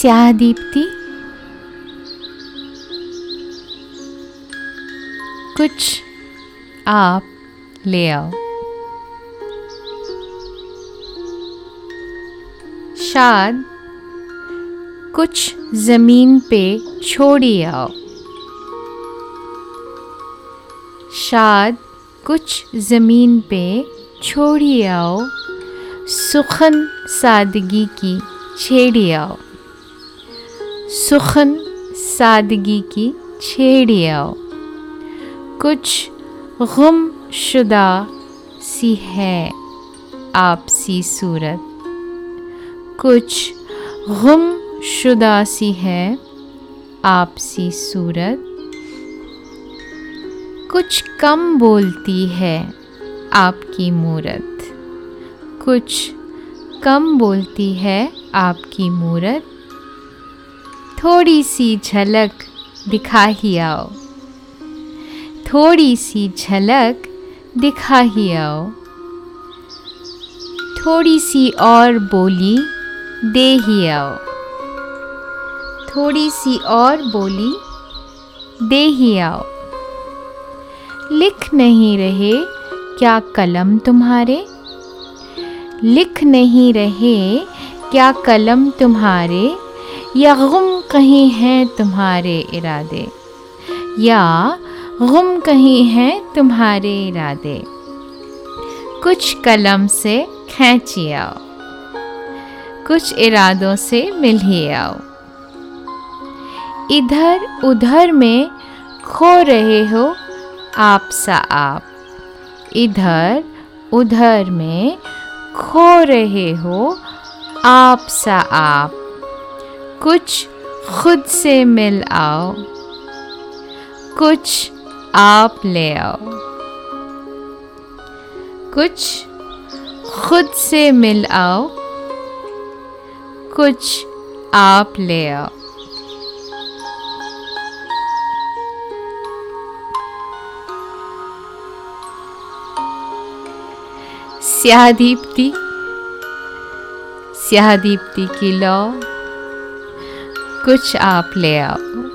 स्याह दीप्ति कुछ आप ले आओ। शाद कुछ ज़मीन पे छोड़ी आओ। शाद कुछ ज़मीन पे छोड़ी आओ। सुखन सादगी की छेड़ी आओ। सुखन सादगी की छेड़ी आओ। कुछ गुम शुदा सी है आपसी सूरत। कुछ गुम शुदा सी है आपसी सूरत। कुछ कम बोलती है आपकी मूरत। कुछ कम बोलती है आपकी मूरत। थोड़ी सी झलक दिखा ही आओ। थोड़ी सी झलक दिखा ही आओ। थोड़ी सी और बोली दे ही आओ। थोड़ी सी और बोली दे ही आओ। लिख नहीं रहे क्या कलम तुम्हारे? लिख नहीं रहे क्या कलम तुम्हारे? या गुम कहीं हैं तुम्हारे इरादे? या गुम कहीं हैं तुम्हारे इरादे? कुछ कलम से खींची आओ। कुछ इरादों से मिल ही आओ। इधर उधर में खो रहे हो आप सा आप। इधर उधर में खो रहे हो आप सा आप। कुछ खुद से मिल आओ, कुछ आप ले आओ। कुछ खुद से मिल आओ, कुछ आप ले आओ। स्याह दीप्ति स्याह दीप्ति की लौ। कुछ आप ले आओ।